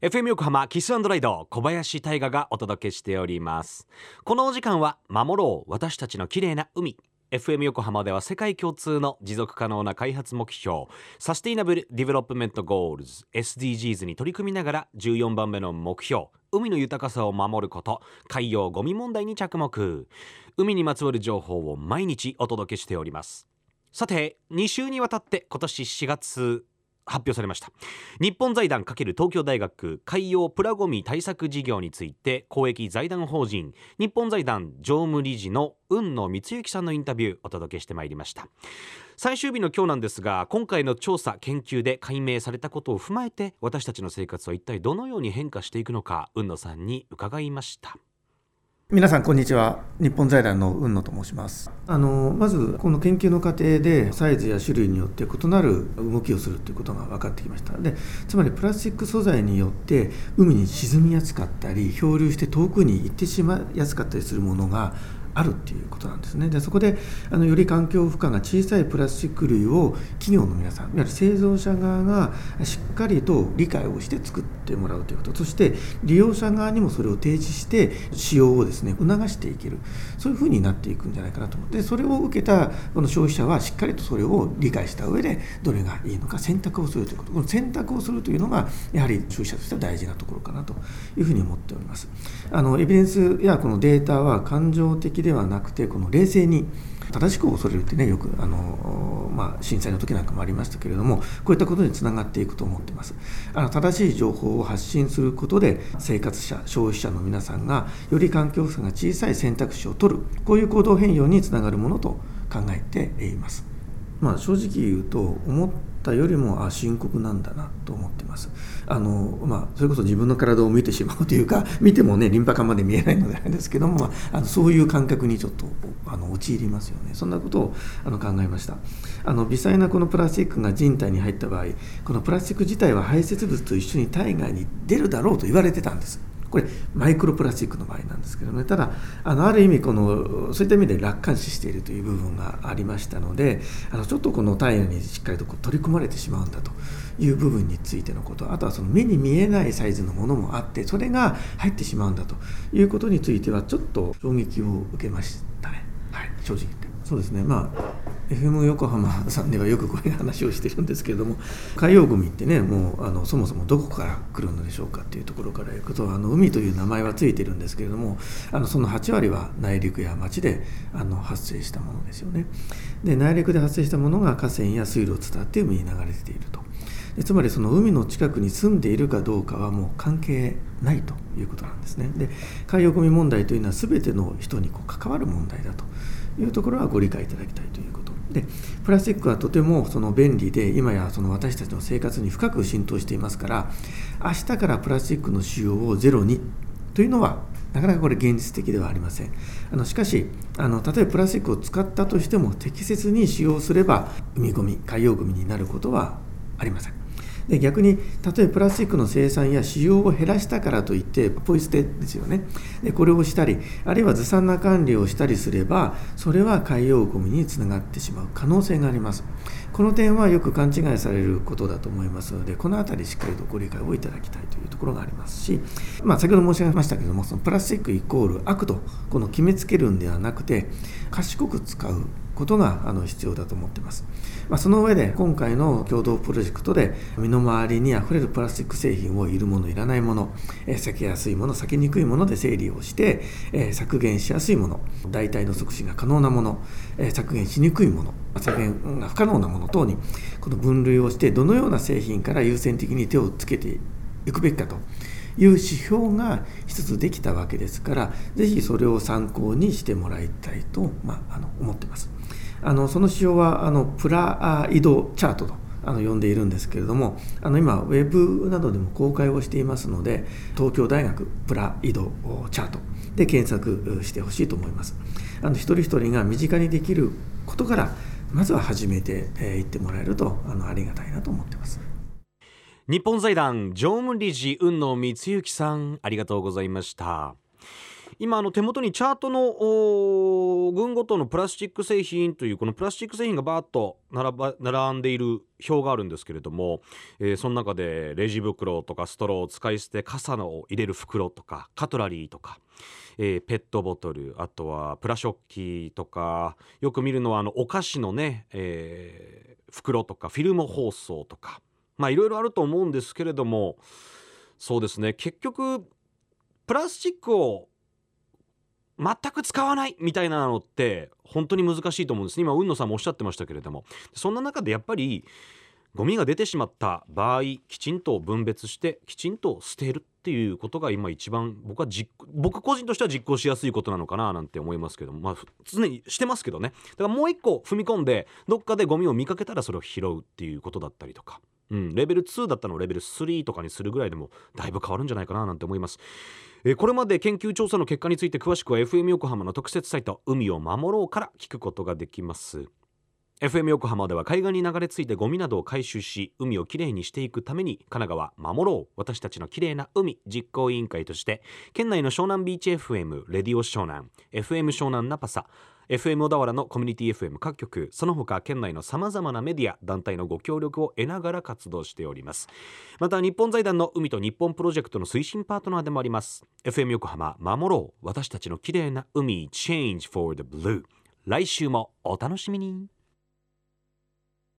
FM 横浜 Kiss & Ride 小林大賀がお届けしております。このお時間は守ろう私たちの綺麗な海。FM 横浜では世界共通の持続可能な開発目標 Sustainable Development Goals SDGs に取り組みながら14番目の目標海の豊かさを守ること海洋ゴミ問題に着目。海にまつわる情報を毎日お届けしております。さて2週にわたって今年4月発表されました。日本財団×東京大学海洋プラゴミ対策事業について公益財団法人日本財団常務理事の雲野光之さんのインタビューお届けしてまいりました。最終日の今日なんですが今回の調査研究で解明されたことを踏まえて私たちの生活は一体どのように変化していくのか雲野さんに伺いました。皆さんこんにちは。日本財団の雲野と申します。あのまずこの研究の過程でサイズや種類によって異なる動きをするということが分かってきました。でつまりプラスチック素材によって海に沈みやすかったり漂流して遠くに行ってしまいやすかったりするものがあるっていうことなんですね。でそこであのより環境負荷が小さいプラスチック類を企業の皆さんいわゆる製造者側がしっかりと理解をして作ってもらうということ。そして利用者側にもそれを提示して使用をですね促していける。そういうふうになっていくんじゃないかなと思って。それを受けたこの消費者はしっかりとそれを理解した上でどれがいいのか選択をするということ。この選択をするというのがやはり消費者としては大事なところかなというふうに思っております。あのエビデンスやこのデータは感情的ではなくてこの冷静に正しく恐れるってねよくあの、まあ、震災の時なんかもありましたけれどもこういったことにつながっていくと思ってます。あの正しい情報を発信することで生活者消費者の皆さんがより環境負荷が小さい選択肢を取るこういう行動変容につながるものと考えています。まあ、正直言うと思ったよりもあ深刻なんだなと思ってます。あの、まあ、それこそ自分の体を見てしまうというか 見てもねリンパ管まで見えないのであれですけども、まあ、あのそういう感覚にちょっとあの陥りますよね。そんなことをあの考えました。あの微細なこのプラスチックが人体に入った場合このプラスチック自体は排泄物と一緒に体外に出るだろうと言われてたんです。これマイクロプラスチックの場合なんですけどね。ただあのある意味このそういった意味で楽観視しているという部分がありましたのであのちょっとこの体内にしっかりとこう取り組まれてしまうんだという部分についてのことあとはその目に見えないサイズのものもあってそれが入ってしまうんだということについてはちょっと衝撃を受けましたね、はい、正直言って。そうですね。まあ FM 横浜さんではよくこういう話をしてるんですけれども海洋ゴミってねもうあのそもそもどこから来るのでしょうかっていうところからいくとあの海という名前はついてるんですけれどもあのその8割は内陸や町であの発生したものですよね。で内陸で発生したものが河川や水路を伝って海に流れていると。つまりその海の近くに住んでいるかどうかはもう関係ないということなんですね。で海洋ゴミ問題というのは全ての人にこう関わる問題だというところはご理解いただきたいということでプラスチックはとてもその便利で今やその私たちの生活に深く浸透していますから明日からプラスチックの使用をゼロにというのはなかなかこれ現実的ではありません。あのしかしあの例えばプラスチックを使ったとしても適切に使用すれば海ごみ海洋ごみになることはありません。で逆に例えばプラスチックの生産や使用を減らしたからといってポイ捨てですよね。でこれをしたりあるいはずさんな管理をしたりすればそれは海洋ゴミにつながってしまう可能性があります。この点はよく勘違いされることだと思いますのでこの辺りしっかりとご理解をいただきたいというところがありますし、まあ、先ほど申し上げましたけどもそのプラスチックイコール悪とこの決めつけるんではなくて賢く使うことがあの必要だと思ってます、まあ、その上で今回の共同プロジェクトで身の回りにあふれるプラスチック製品をいるものいらないもの、え避けやすいもの避けにくいもので整理をして、え削減しやすいもの代替の促進が可能なもの、え削減しにくいもの削減が不可能なもの等にこの分類をしてどのような製品から優先的に手をつけていくべきかという指標が一つできたわけですからぜひそれを参考にしてもらいたいと、まあ、あの思ってます。あのその指標はあのプライドチャートとあの呼んでいるんですけれどもあの今ウェブなどでも公開をしていますので東京大学プライドチャートで検索してほしいと思います。あの一人一人が身近にできることからまずは始めていってもらえるとあのありがたいなと思ってます。日本財団常務理事雲野光之さんありがとうございました。今あの手元にチャートの群ごとのプラスチック製品というこのプラスチック製品がバーッと並ば並んでいる表があるんですけれども、えー、その中でレジ袋とかストローを使い捨て傘の入れる袋とかカトラリーとか、えー、ペットボトルあとはプラ食器とかよく見るのはあのお菓子のね、えー、袋とかフィルム包装とかまあいろいろあると思うんですけれどもそうですね結局プラスチックを全く使わないみたいなのって本当に難しいと思うんです今海野さんもおっしゃってましたけれども。そんな中でやっぱりゴミが出てしまった場合きちんと分別してきちんと捨てるっていうことが今一番僕は実僕個人としては実行しやすいことなのかななんて思いますけども。まあ常にしてますけどね。だからもう一個踏み込んでどっかでゴミを見かけたらそれを拾うっていうことだったりとか。うん、レベル2だったのをレベル3とかにするぐらいでもだいぶ変わるんじゃないかななんて思います。えこれまで研究調査の結果について詳しくは FM 横浜の特設サイト「海を守ろう」から聞くことができます。FM 横浜では海岸に流れ着いてゴミなどを回収し海をきれいにしていくために神奈川守ろう。私たちのきれいな海。実行委員会として県内の湘南ビーチ FM レディオ湘南 FM 湘南ナパサ。FM 小田原のコミュニティ FM 各局その他県内のさまざまなメディア団体のご協力を得ながら活動しております。また日本財団の海と日本プロジェクトの推進パートナーでもあります。FM 横浜守ろう。私たちのきれいな海。Change for the Blue 来週もお楽しみに。